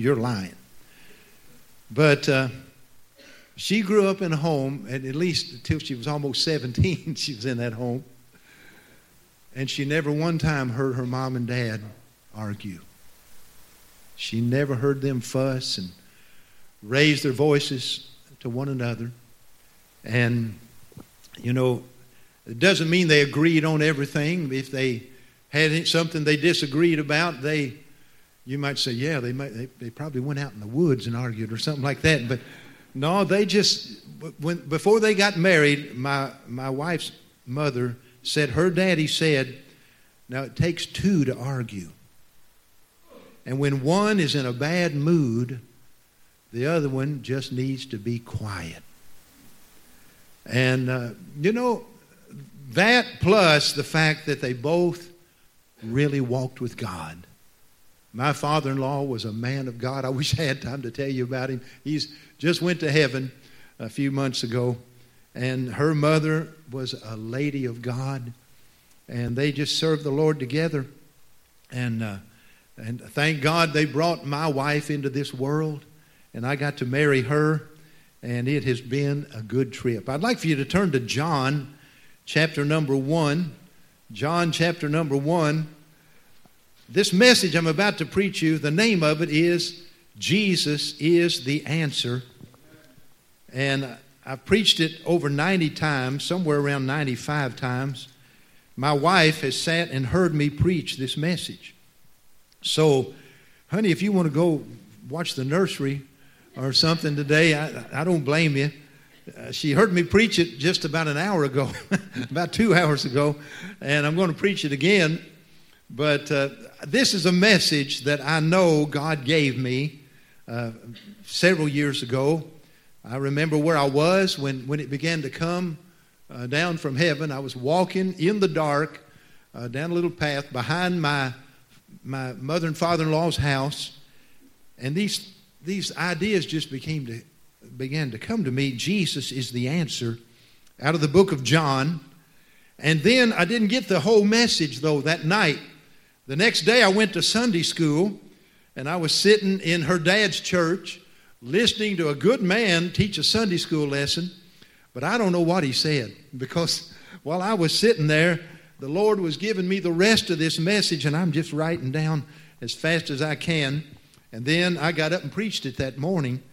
you're lying. But uh, she grew up in a home, and at least until she was almost 17, she was in that home. And she never one time heard her mom and dad argue. She never heard them fuss and raise their voices to one another. And, you know, it doesn't mean they agreed on everything. If they had something they disagreed about, they, you might say, yeah, they, might, they, they probably went out in the woods and argued or something like that. But no, they just, when, before they got married, my, my wife's mother said, her daddy said, now it takes two to argue. And when one is in a bad mood, the other one just needs to be quiet. And, uh, you know, that plus the fact that they both really walked with God. My father in law was a man of God. I wish I had time to tell you about him. He's just went to heaven a few months ago. And her mother was a lady of God. And they just served the Lord together. And, uh, and thank God they brought my wife into this world. And I got to marry her. And it has been a good trip. I'd like for you to turn to John chapter number 1. John chapter number 1. This message I'm about to preach you, the name of it is Jesus is the answer. And I've preached it over 90 times, somewhere around 95 times. My wife has sat and heard me preach this message. So, honey, if you want to go watch the nursery or something today, I, I don't blame you. Uh, she heard me preach it just about an hour ago, about two hours ago, and I'm going to preach it again. But uh, this is a message that I know God gave me uh, several years ago. I remember where I was when, when it began to come uh, down from heaven. I was walking in the dark uh, down a little path behind my, my mother and father in law's house, and these, these ideas just became to, began to come to me. Jesus is the answer out of the book of John. And then I didn't get the whole message, though, that night. The next day, I went to Sunday school, and I was sitting in her dad's church listening to a good man teach a Sunday school lesson, but I don't know what he said because while I was sitting there, the Lord was giving me the rest of this message, and I'm just writing down as fast as I can. And then I got up and preached it that morning,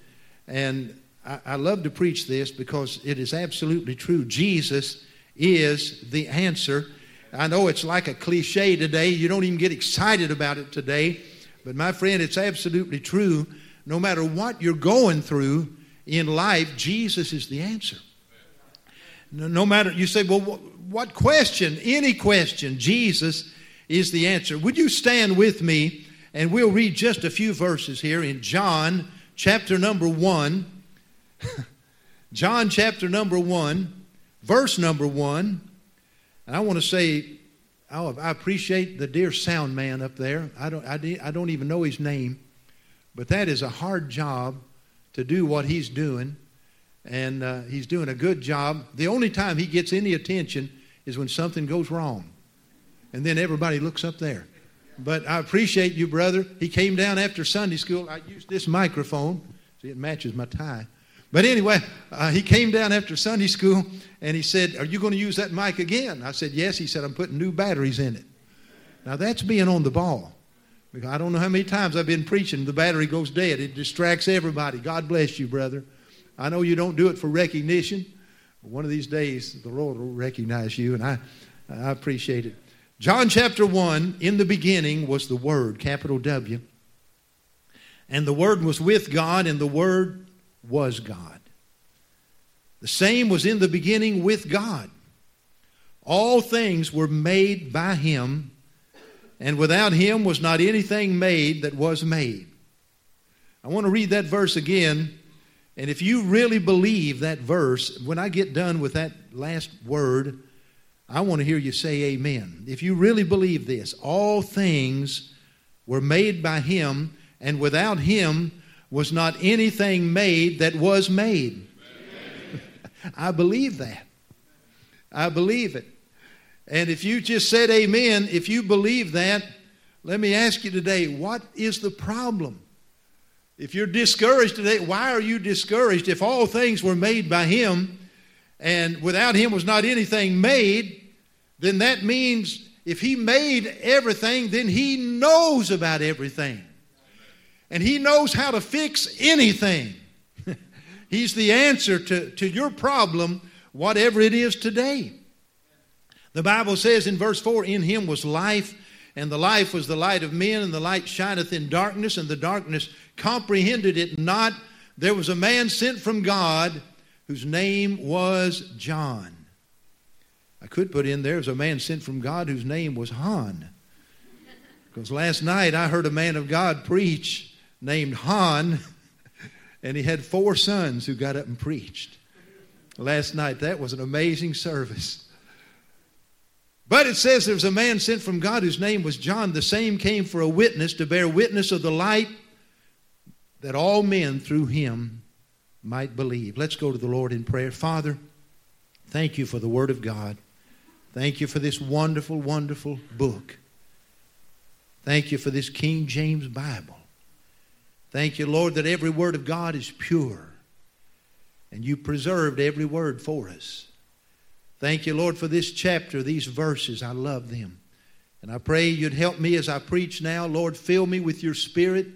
and I, I love to preach this because it is absolutely true. Jesus is the answer I know it's like a cliche today. You don't even get excited about it today. But my friend, it's absolutely true. No matter what you're going through in life, Jesus is the answer. No matter, you say, well, what question? Any question, Jesus is the answer. Would you stand with me and we'll read just a few verses here in John chapter number 1. John chapter number 1, verse number 1. And I want to say, I appreciate the dear sound man up there. I don't, I, I don't even know his name, but that is a hard job to do what he's doing, and uh, he's doing a good job. The only time he gets any attention is when something goes wrong, and then everybody looks up there. But I appreciate you, brother. He came down after Sunday school. I used this microphone. See, it matches my tie. But anyway, uh, he came down after Sunday school and he said, Are you going to use that mic again? I said, Yes. He said, I'm putting new batteries in it. Now that's being on the ball. Because I don't know how many times I've been preaching, the battery goes dead. It distracts everybody. God bless you, brother. I know you don't do it for recognition, but one of these days the Lord will recognize you, and I, I appreciate it. John chapter 1, in the beginning was the Word, capital W. And the Word was with God, and the Word was God. The same was in the beginning with God. All things were made by him, and without him was not anything made that was made. I want to read that verse again. And if you really believe that verse, when I get done with that last word, I want to hear you say amen. If you really believe this, all things were made by him, and without him was not anything made that was made. I believe that. I believe it. And if you just said amen, if you believe that, let me ask you today what is the problem? If you're discouraged today, why are you discouraged? If all things were made by Him and without Him was not anything made, then that means if He made everything, then He knows about everything. And He knows how to fix anything. He's the answer to, to your problem, whatever it is today. The Bible says in verse 4 In Him was life, and the life was the light of men, and the light shineth in darkness, and the darkness comprehended it not. There was a man sent from God whose name was John. I could put in there was a man sent from God whose name was Han. Because last night I heard a man of God preach named Han, and he had four sons who got up and preached. Last night, that was an amazing service. But it says there was a man sent from God whose name was John. The same came for a witness to bear witness of the light that all men through him might believe. Let's go to the Lord in prayer. Father, thank you for the Word of God. Thank you for this wonderful, wonderful book. Thank you for this King James Bible. Thank you, Lord, that every word of God is pure and you preserved every word for us. Thank you, Lord, for this chapter, these verses. I love them. And I pray you'd help me as I preach now. Lord, fill me with your Spirit.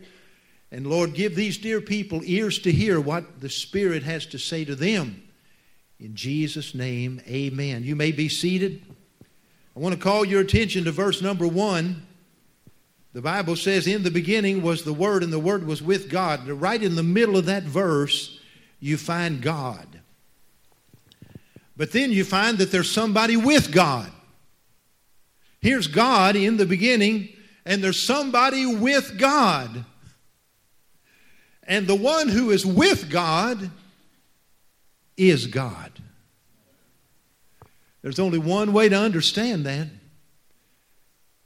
And Lord, give these dear people ears to hear what the Spirit has to say to them. In Jesus' name, amen. You may be seated. I want to call your attention to verse number one. The Bible says, In the beginning was the Word, and the Word was with God. Right in the middle of that verse, you find God. But then you find that there's somebody with God. Here's God in the beginning, and there's somebody with God. And the one who is with God is God. There's only one way to understand that.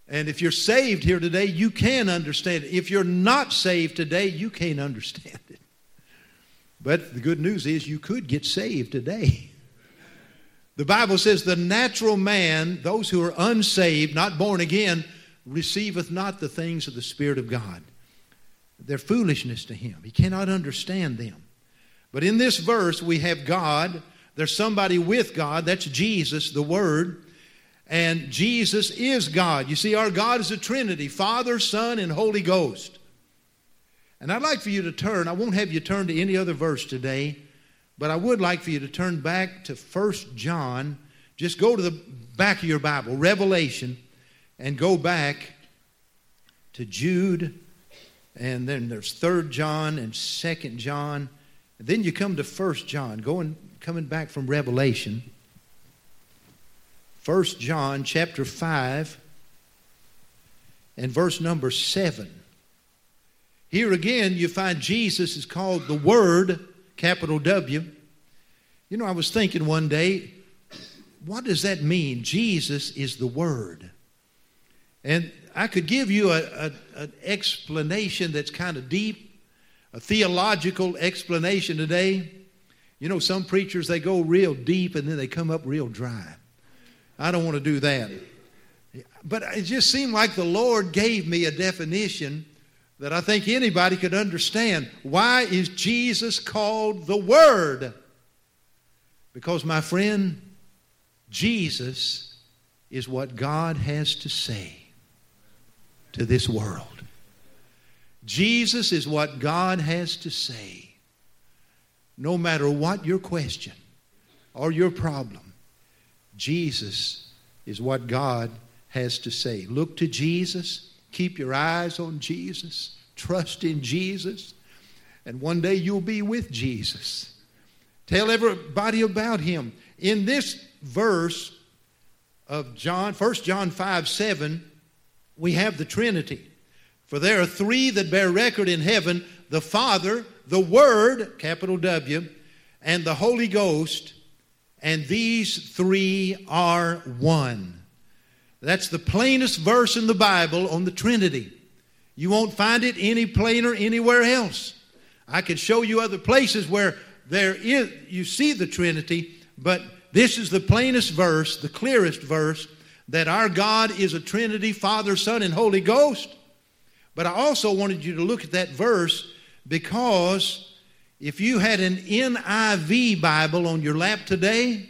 And if you're saved here today, you can understand it. If you're not saved today, you can't understand it. But the good news is you could get saved today. The Bible says, The natural man, those who are unsaved, not born again, receiveth not the things of the Spirit of God. They're foolishness to him. He cannot understand them. But in this verse, we have God. There's somebody with God. That's Jesus, the Word. And Jesus is God. You see, our God is a Trinity Father, Son, and Holy Ghost. And I'd like for you to turn, I won't have you turn to any other verse today, but I would like for you to turn back to 1 John. Just go to the back of your Bible, Revelation, and go back to Jude and then there's third john and second john and then you come to first john going coming back from revelation first john chapter 5 and verse number 7 here again you find jesus is called the word capital w you know i was thinking one day what does that mean jesus is the word and I could give you a, a, an explanation that's kind of deep, a theological explanation today. You know, some preachers, they go real deep and then they come up real dry. I don't want to do that. But it just seemed like the Lord gave me a definition that I think anybody could understand. Why is Jesus called the Word? Because, my friend, Jesus is what God has to say to this world. Jesus is what God has to say. No matter what your question or your problem, Jesus is what God has to say. Look to Jesus. Keep your eyes on Jesus. Trust in Jesus. And one day you'll be with Jesus. Tell everybody about him. In this verse of John, 1 John 5 7, we have the Trinity. For there are three that bear record in heaven the Father, the Word, capital W, and the Holy Ghost, and these three are one. That's the plainest verse in the Bible on the Trinity. You won't find it any plainer anywhere else. I could show you other places where there is you see the Trinity, but this is the plainest verse, the clearest verse, that our God is a Trinity, Father, Son, and Holy Ghost. But I also wanted you to look at that verse because if you had an NIV Bible on your lap today,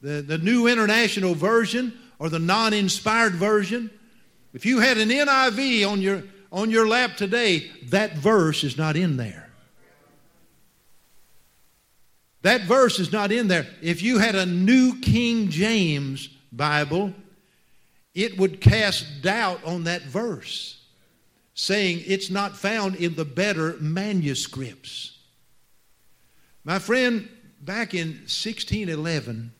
the, the New International Version or the non inspired version, if you had an NIV on your, on your lap today, that verse is not in there. That verse is not in there. If you had a New King James Bible, it would cast doubt on that verse, saying it's not found in the better manuscripts. My friend, back in 1611,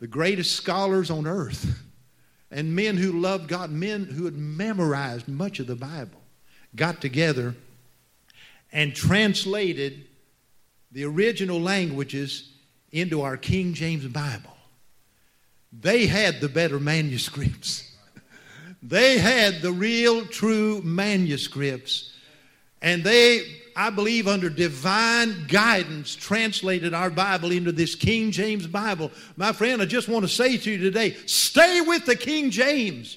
the greatest scholars on earth and men who loved God, men who had memorized much of the Bible, got together and translated the original languages into our King James Bible. They had the better manuscripts. they had the real, true manuscripts. And they, I believe, under divine guidance, translated our Bible into this King James Bible. My friend, I just want to say to you today stay with the King James.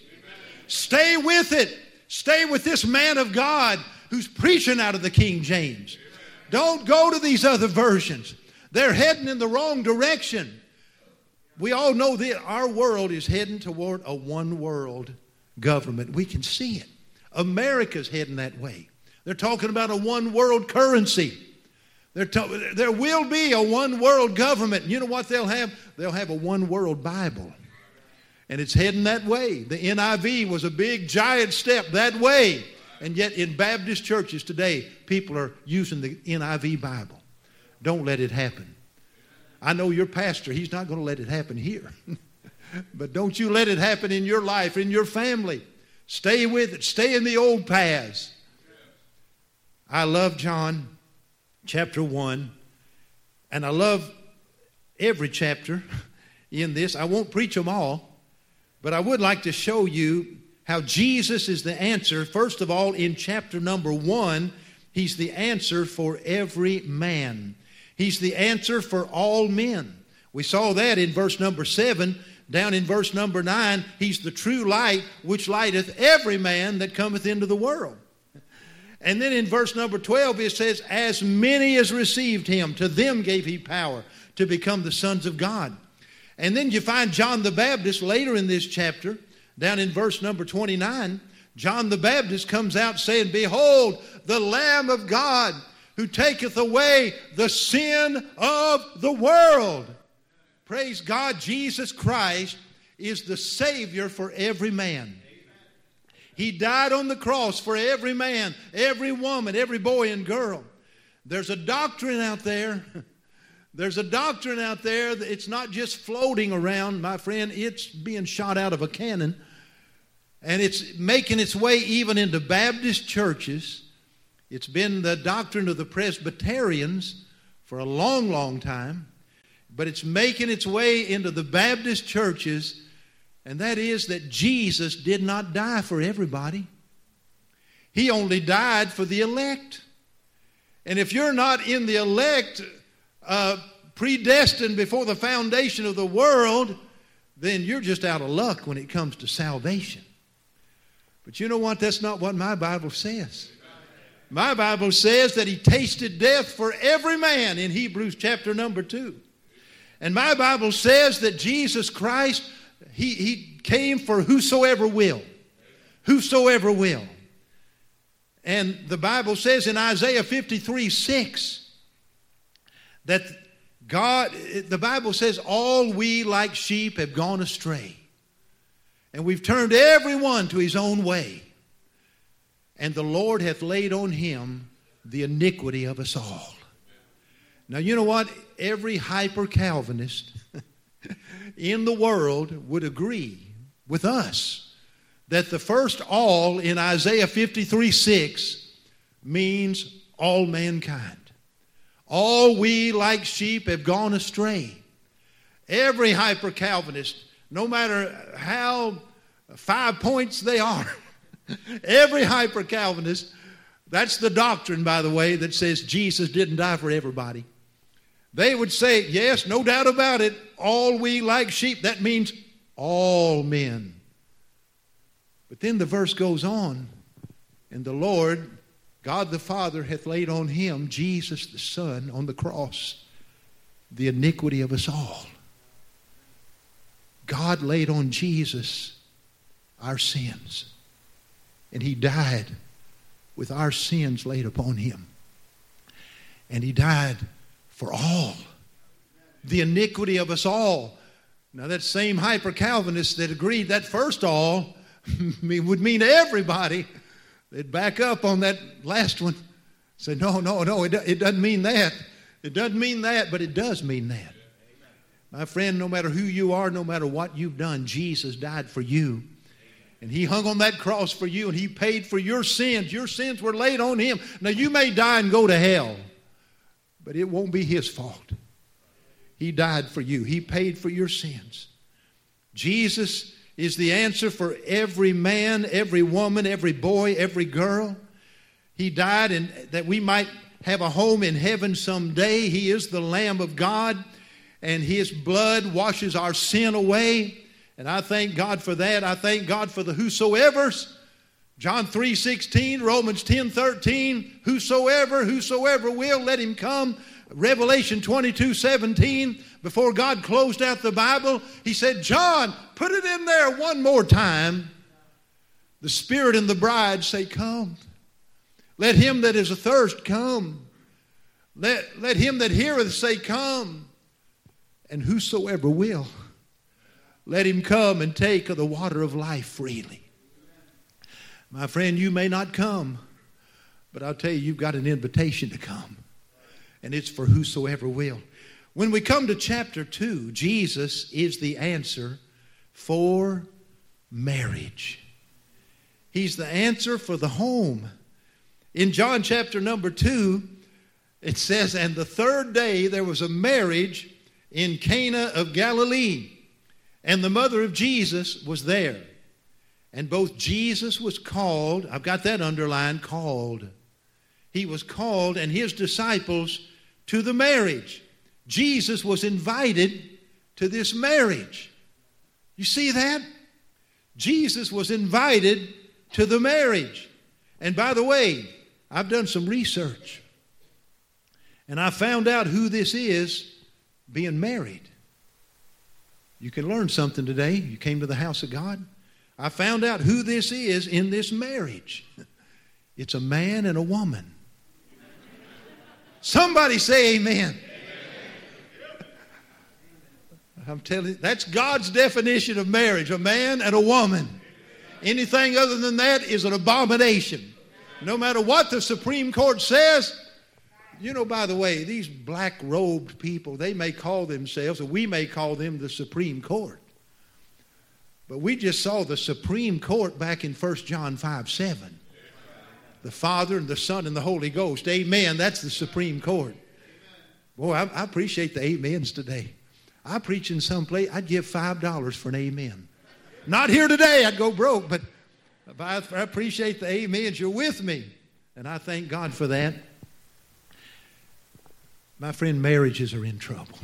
Stay with it. Stay with this man of God who's preaching out of the King James. Don't go to these other versions. They're heading in the wrong direction. We all know that our world is heading toward a one world government. We can see it. America's heading that way. They're talking about a one world currency. There will be a one world government. You know what they'll have? They'll have a one world Bible. And it's heading that way. The NIV was a big, giant step that way. And yet, in Baptist churches today, people are using the NIV Bible. Don't let it happen. I know your pastor, he's not going to let it happen here. but don't you let it happen in your life, in your family. Stay with it, stay in the old paths. I love John chapter 1, and I love every chapter in this. I won't preach them all, but I would like to show you how Jesus is the answer. First of all, in chapter number one, he's the answer for every man. He's the answer for all men. We saw that in verse number seven. Down in verse number nine, he's the true light which lighteth every man that cometh into the world. And then in verse number 12, it says, As many as received him, to them gave he power to become the sons of God. And then you find John the Baptist later in this chapter down in verse number 29, John the Baptist comes out saying, Behold, the Lamb of God who taketh away the sin of the world. Praise God, Jesus Christ is the Savior for every man. He died on the cross for every man, every woman, every boy and girl. There's a doctrine out there. There's a doctrine out there that it's not just floating around, my friend, it's being shot out of a cannon. And it's making its way even into Baptist churches. It's been the doctrine of the Presbyterians for a long, long time. But it's making its way into the Baptist churches, and that is that Jesus did not die for everybody. He only died for the elect. And if you're not in the elect, uh, predestined before the foundation of the world, then you're just out of luck when it comes to salvation. But you know what? That's not what my Bible says. My Bible says that he tasted death for every man in Hebrews chapter number 2. And my Bible says that Jesus Christ, he, he came for whosoever will. Whosoever will. And the Bible says in Isaiah 53 6 that God, the Bible says, all we like sheep have gone astray. And we've turned everyone to his own way. And the Lord hath laid on him the iniquity of us all. Now, you know what? Every hyper Calvinist in the world would agree with us that the first all in Isaiah 53 6 means all mankind. All we like sheep have gone astray. Every hyper Calvinist, no matter how five points they are, every hyper Calvinist, that's the doctrine, by the way, that says Jesus didn't die for everybody. They would say, yes, no doubt about it, all we like sheep. That means all men. But then the verse goes on, and the Lord God the Father hath laid on him, Jesus the Son, on the cross, the iniquity of us all. God laid on Jesus our sins, and he died with our sins laid upon him. And he died for all, the iniquity of us all. Now, that same hyper Calvinist that agreed that first all would mean everybody They'd back up on that last one. Say, no, no, no, it, it doesn't mean that. It doesn't mean that, but it does mean that. My friend, no matter who you are, no matter what you've done, Jesus died for you. And he hung on that cross for you and he paid for your sins. Your sins were laid on him. Now you may die and go to hell, but it won't be his fault. He died for you, he paid for your sins. Jesus is the answer for every man, every woman, every boy, every girl. He died and that we might have a home in heaven someday. He is the Lamb of God, and His blood washes our sin away. And I thank God for that. I thank God for the whosoever's. John 3 16, Romans 10 13, whosoever, whosoever will, let him come. Revelation 22 17, before God closed out the Bible, he said, John, put it in there one more time. The Spirit and the bride say, Come. Let him that is athirst come. Let, let him that heareth say, Come. And whosoever will, let him come and take of the water of life freely. My friend, you may not come, but I'll tell you, you've got an invitation to come and it's for whosoever will. When we come to chapter 2, Jesus is the answer for marriage. He's the answer for the home. In John chapter number 2, it says, And the third day there was a marriage in Cana of Galilee, and the mother of Jesus was there. And both Jesus was called, I've got that underlined, called. He was called, and his disciples to the marriage. Jesus was invited to this marriage. You see that? Jesus was invited to the marriage. And by the way, I've done some research. And I found out who this is being married. You can learn something today. You came to the house of God. I found out who this is in this marriage. It's a man and a woman. Somebody say amen. I'm telling you, that's God's definition of marriage a man and a woman. Anything other than that is an abomination. No matter what the Supreme Court says, you know, by the way, these black robed people, they may call themselves, or we may call them the Supreme Court. But we just saw the Supreme Court back in 1 John 5 7 the Father and the Son and the Holy Ghost. Amen. That's the Supreme Court. Boy, I, I appreciate the amens today. I preach in some place, I'd give $5 for an amen. Not here today, I'd go broke, but I, appreciate the amens. You're with me. And I thank God for that. My friend, marriages are in trouble.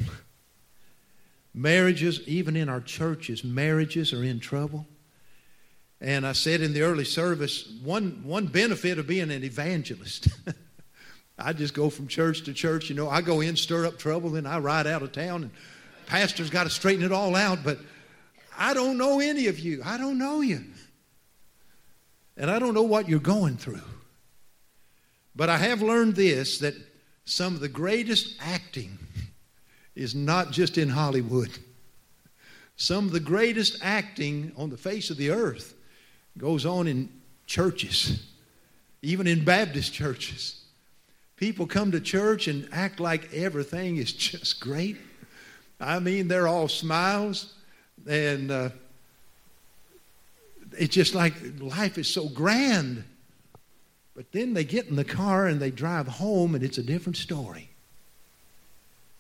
Marriages, even in our churches, marriages are in trouble. And I said in the early service, one, one benefit of being an evangelist. I just go from church to church. You know, I go in, stir up trouble, then I ride out of town, and pastor's got to straighten it all out. But I don't know any of you. I don't know you. And I don't know what you're going through. But I have learned this that some of the greatest acting is not just in Hollywood. Some of the greatest acting on the face of the earth goes on in churches, even in Baptist churches. People come to church and act like everything is just great. I mean, they're all smiles, and uh, it's just like life is so grand. But then they get in the car and they drive home, and it's a different story.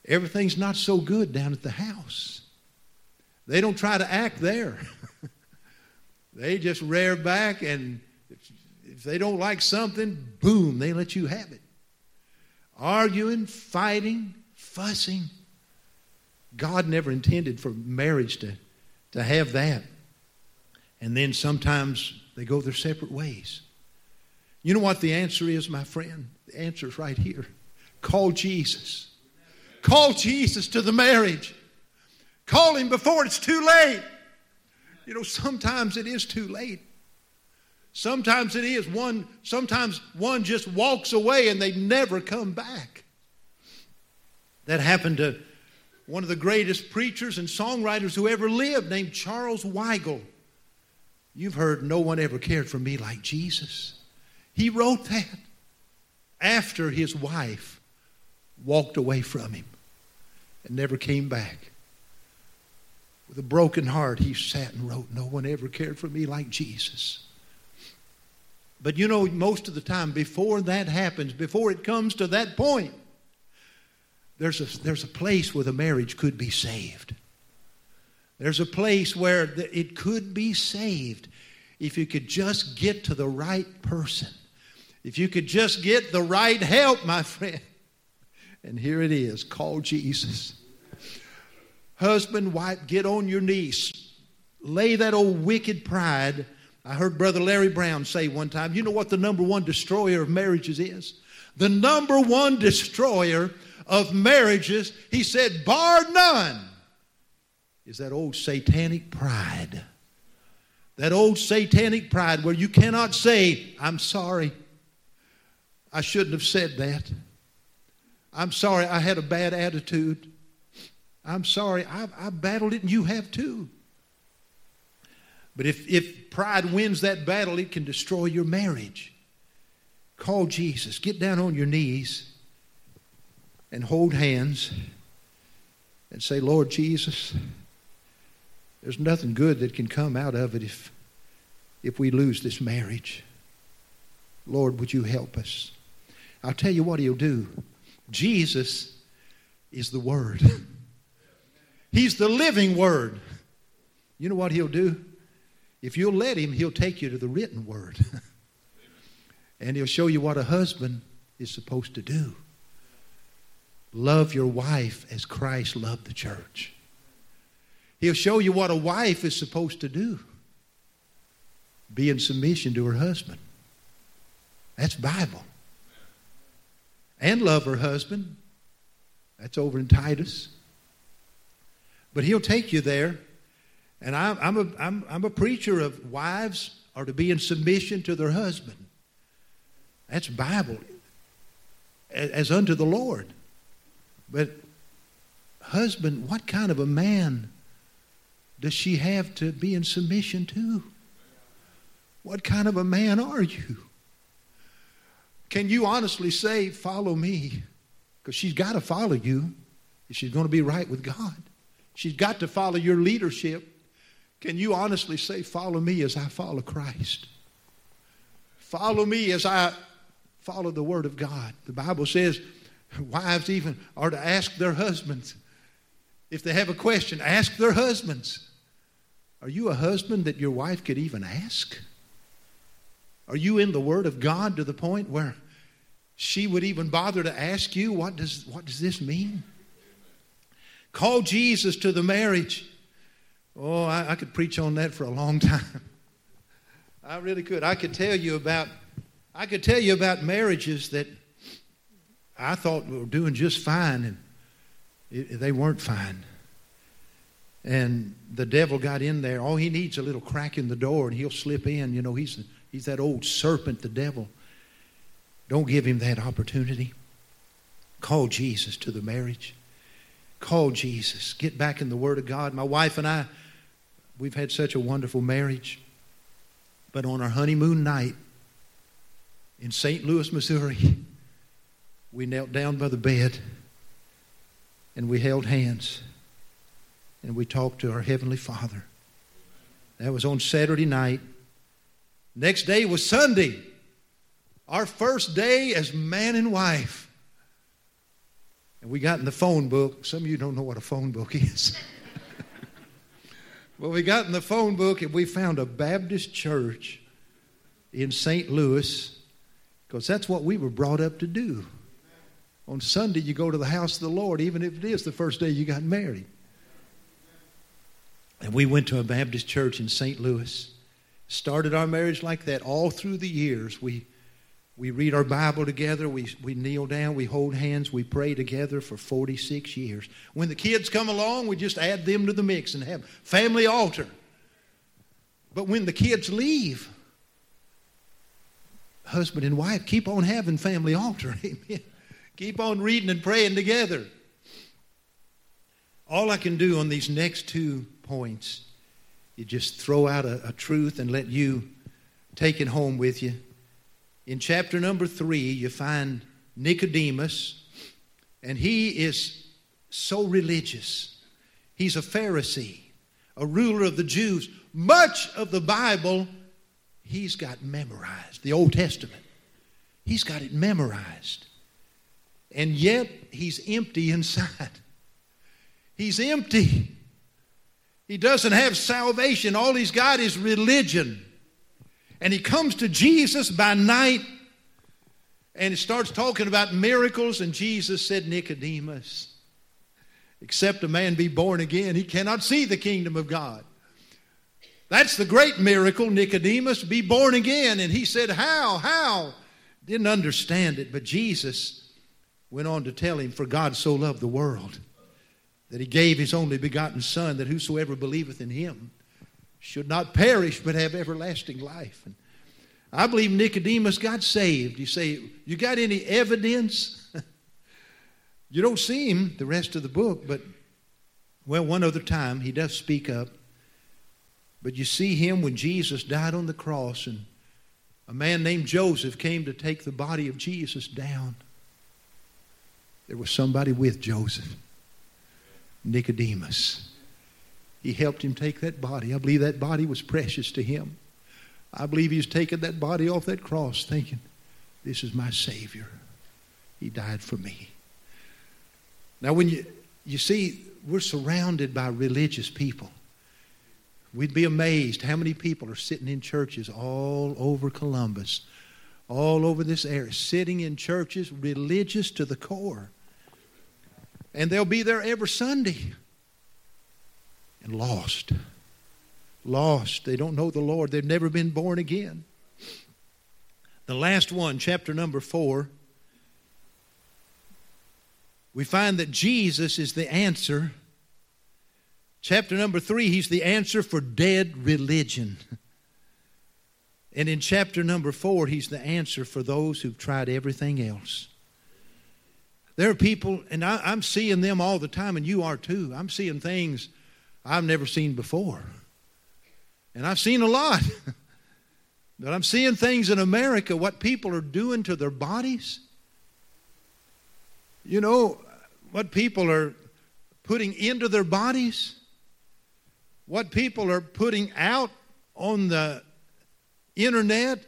Everything's not so good down at the house. They don't try to act there. They just rear back, and if they don't like something, boom, they let you have it. Arguing, fighting, fussing. God never intended for marriage to, to have that. And then sometimes they go their separate ways. You know what the answer is, my friend? The answer is right here. Call Jesus. Call Jesus to the marriage. Call him before it's too late. You know, sometimes it is too late. Sometimes it is one sometimes one just walks away and they never come back. That happened to one of the greatest preachers and songwriters who ever lived named Charles Weigle. You've heard no one ever cared for me like Jesus. He wrote that after his wife walked away from him and never came back. With a broken heart, he sat and wrote, No one ever cared for me like Jesus. But you know, most of the time, before that happens, before it comes to that point, there's a, there's a place where the marriage could be saved. There's a place where the, it could be saved if you could just get to the right person. If you could just get the right help, my friend. And here it is call Jesus. Husband, wife, get on your knees. Lay that old wicked pride. I heard Brother Larry Brown say one time, you know what the number one destroyer of marriages is? The number one destroyer of marriages, he said, bar none, is that old satanic pride. That old satanic pride where you cannot say, I'm sorry. I shouldn't have said that. I'm sorry I had a bad attitude. I'm sorry I, I battled it and you have too. But if, if pride wins that battle, it can destroy your marriage. Call Jesus. Get down on your knees and hold hands and say, Lord Jesus, there's nothing good that can come out of it if, if we lose this marriage. Lord, would you help us? I'll tell you what he'll do. Jesus is the Word. He's the living Word. You know what he'll do? If you'll let him, he'll take you to the written Word. and he'll show you what a husband is supposed to do. Love your wife as Christ loved the church. He'll show you what a wife is supposed to do. Be in submission to her husband. That's Bible. And love her husband. That's over in Titus. But he'll take you there. And I'm, I'm, a, I'm, I'm a preacher of wives are to be in submission to their husband. That's Bible. As, as unto the Lord. But, husband, what kind of a man does she have to be in submission to? What kind of a man are you? Can you honestly say, Follow me? Because she's got to follow you if she's going to be right with God. She's got to follow your leadership. Can you honestly say, Follow me as I follow Christ? Follow me as I follow the Word of God. The Bible says, Wives even are to ask their husbands. If they have a question, ask their husbands. Are you a husband that your wife could even ask? Are you in the Word of God to the point where she would even bother to ask you, what does, what does this mean? Call Jesus to the marriage. Oh, I, I could preach on that for a long time. I really could. I could tell you about I could tell you about marriages that I thought were doing just fine, and it, they weren't fine. And the devil got in there. All he needs a little crack in the door, and he'll slip in. You know, he's he's that old serpent, the devil. Don't give him that opportunity. Call Jesus to the marriage. Call Jesus. Get back in the Word of God. My wife and I, we've had such a wonderful marriage. But on our honeymoon night in St. Louis, Missouri, we knelt down by the bed and we held hands and we talked to our Heavenly Father. That was on Saturday night. Next day was Sunday, our first day as man and wife. And we got in the phone book. Some of you don't know what a phone book is. well, we got in the phone book and we found a Baptist church in St. Louis because that's what we were brought up to do. On Sunday, you go to the house of the Lord, even if it is the first day you got married. And we went to a Baptist church in St. Louis. Started our marriage like that all through the years. We, We read our Bible together. We, we kneel down. We hold hands. We pray together for 46 years. When the kids come along, we just add them to the mix and have family altar. But when the kids leave, husband and wife keep on having family altar. Amen. Keep on reading and praying together. All I can do on these next two points is just throw out a, a truth and let you take it home with you. In chapter number three, you find Nicodemus, and he is so religious. He's a Pharisee, a ruler of the Jews. Much of the Bible he's got memorized, the Old Testament. He's got it memorized. And yet he's empty inside. He's empty. He doesn't have salvation. All he's got is religion. And he comes to Jesus by night and he starts talking about miracles. And Jesus said, Nicodemus, except a man be born again, he cannot see the kingdom of God. That's the great miracle, Nicodemus, be born again. And he said, How? How? Didn't understand it, but Jesus went on to tell him, For God so loved the world that he gave his only begotten Son, that whosoever believeth in him should not perish but have everlasting life. And I believe Nicodemus got saved. You say, You got any evidence? you don't see him the rest of the book, but, well, one other time he does speak up. But you see him when Jesus died on the cross, and a man named Joseph came to take the body of Jesus down. There was somebody with Joseph, Nicodemus. He helped him take that body. I believe that body was precious to him. I believe he's taken that body off that cross thinking, this is my Savior. He died for me. Now, when you, you see, we're surrounded by religious people. We'd be amazed how many people are sitting in churches all over Columbus, all over this area, sitting in churches, religious to the core. And they'll be there every Sunday and lost. Lost. They don't know the Lord. They've never been born again. The last one, chapter number four, we find that Jesus is the answer. Chapter number three, he's the answer for dead religion. And in chapter number four, he's the answer for those who've tried everything else. There are people, and I, am seeing them all the time, and you are too. I'm seeing things I've never seen before. And I've seen a lot. but I'm seeing things in America, what people are doing to their bodies. You know, what people are putting into their bodies, what people are putting out on the internet.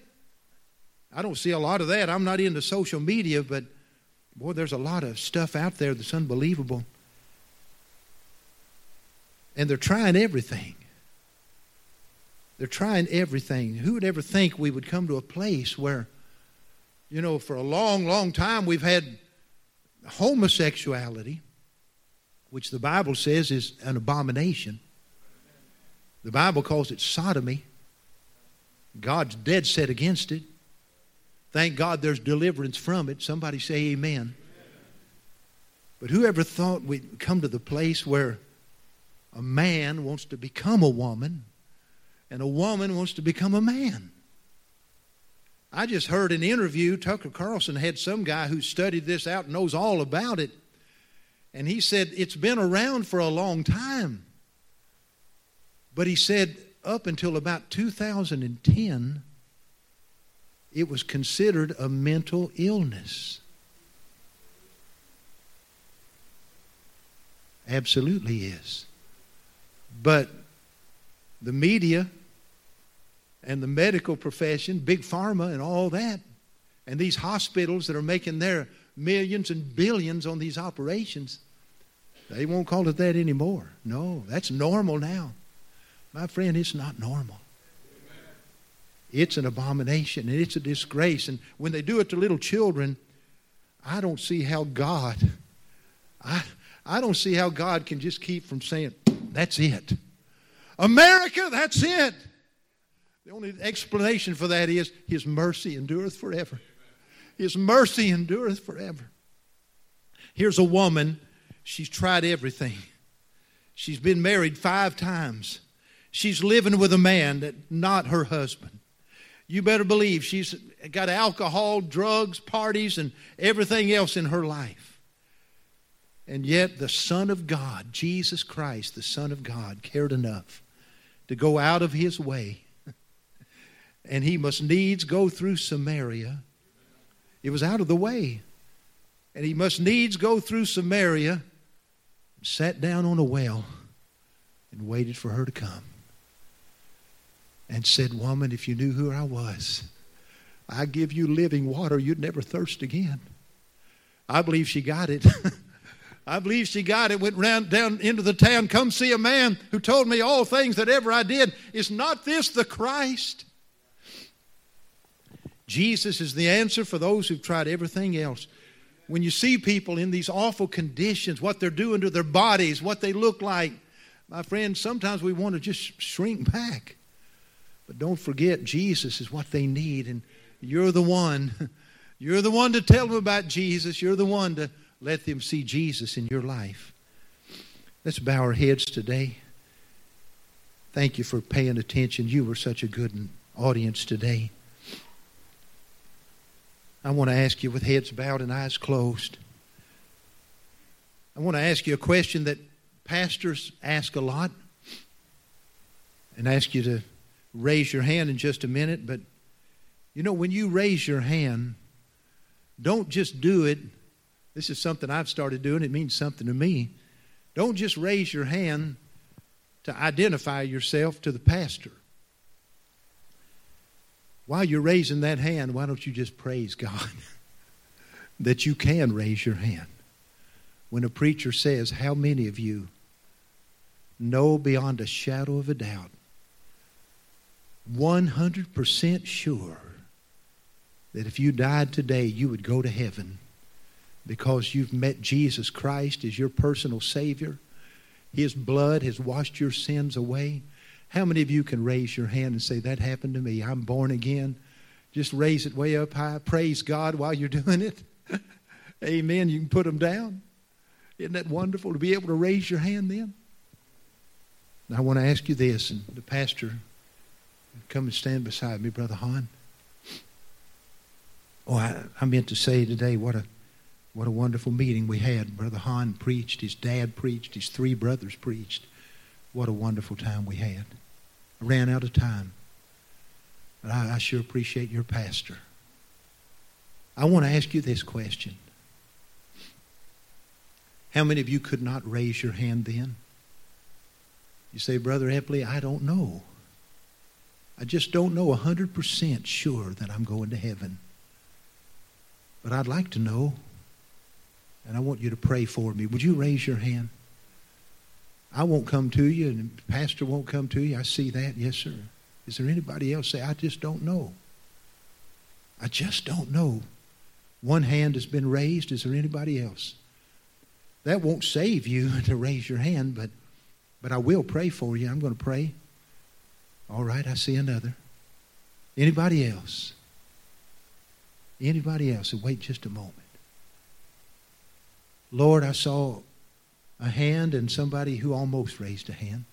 I don't see a lot of that. I'm not into social media, but boy, there's a lot of stuff out there that's unbelievable. And they're trying everything. They're trying everything. Who would ever think we would come to a place where, you know, for a long, long time we've had homosexuality, which the Bible says is an abomination. The Bible calls it sodomy. God's dead set against it. Thank God there's deliverance from it. Somebody say amen. But whoever thought we'd come to the place where a man wants to become a woman, and a woman wants to become a man. I just heard an interview. Tucker Carlson had some guy who studied this out and knows all about it. And he said it's been around for a long time. But he said up until about 2010, it was considered a mental illness. Absolutely is. But the media and the medical profession, big pharma, and all that, and these hospitals that are making their millions and billions on these operations, they won't call it that anymore. No, that's normal now. My friend, it's not normal. It's an abomination and it's a disgrace. And when they do it to little children, I don't see how God, I, I don't see how God can just keep from saying, that's it. America, that's it. The only explanation for that is His mercy endureth forever. His mercy endureth forever. Here's a woman, she's tried everything. She's been married five times. She's living with a man that not her husband. You better believe she's got alcohol, drugs, parties, and everything else in her life. And yet, the Son of God, Jesus Christ, the Son of God, cared enough to go out of his way. And he must needs go through Samaria. It was out of the way. And he must needs go through Samaria, sat down on a well, and waited for her to come. And said, Woman, if you knew who I was, I give you living water, you'd never thirst again. I believe she got it. I believe she got it, went round down into the town, come see a man who told me all things that ever I did. Is not this the Christ? Jesus is the answer for those who've tried everything else. When you see people in these awful conditions, what they're doing to their bodies, what they look like, my friend, sometimes we want to just shrink back. But don't forget, Jesus is what they need, and you're the one. You're the one to tell them about Jesus. You're the one to let them see Jesus in your life. Let's bow our heads today. Thank you for paying attention. You were such a good audience today. I want to ask you with heads bowed and eyes closed. I want to ask you a question that pastors ask a lot and ask you to raise your hand in just a minute. But you know, when you raise your hand, don't just do it this is something I've started doing. It means something to me. Don't just raise your hand to identify yourself to the pastor. While you're raising that hand, why don't you just praise God that you can raise your hand? When a preacher says, How many of you know beyond a shadow of a doubt, 100% sure that if you died today, you would go to heaven? because you've met Jesus Christ as your personal Savior. His blood has washed your sins away. How many of you can raise your hand and say, That happened to me? I'm born again. Just raise it way up high. Praise God while you're doing it. Amen. You can put them down. Isn't that wonderful to be able to raise your hand then? I want to ask you this, and the pastor, come and stand beside me, Brother Hahn. Oh, I, I meant to say today what a what a wonderful meeting we had. Brother Hahn preached, his dad preached, his three brothers preached. What a wonderful time we had. I ran out of time. But I, I sure appreciate your pastor. I want to ask you this question. How many of you could not raise your hand then? You say, Brother Epley, I don't know. I just don't know 100% sure that I'm going to heaven. But I'd like to know and I want you to pray for me. Would you raise your hand? I won't come to you, and the pastor won't come to you. I see that. Yes, sir. Is there anybody else say, I just don't know? I just don't know. One hand has been raised. Is there anybody else? That won't save you to raise your hand, but, but I will pray for you. I'm going to pray. All right, I see another. Anybody else? Anybody else? Wait just a moment. Lord, I saw a hand and somebody who almost raised a hand.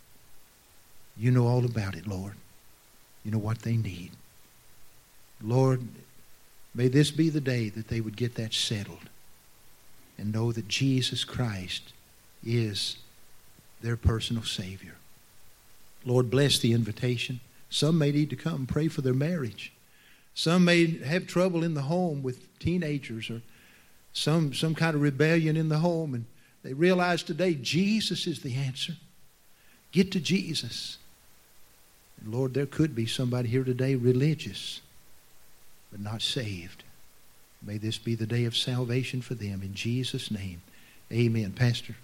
You know all about it, Lord. You know what they need. Lord, may this be the day that they would get that settled and know that Jesus Christ is their personal Savior. Lord, bless the invitation. Some may need to come pray for their marriage. Some may have trouble in the home with teenagers or some, some kind of rebellion in the home, and they realize today Jesus is the answer. Get to Jesus. And Lord, there could be somebody here today religious, but not saved. May this be the day of salvation for them. In Jesus' name, amen. Pastor.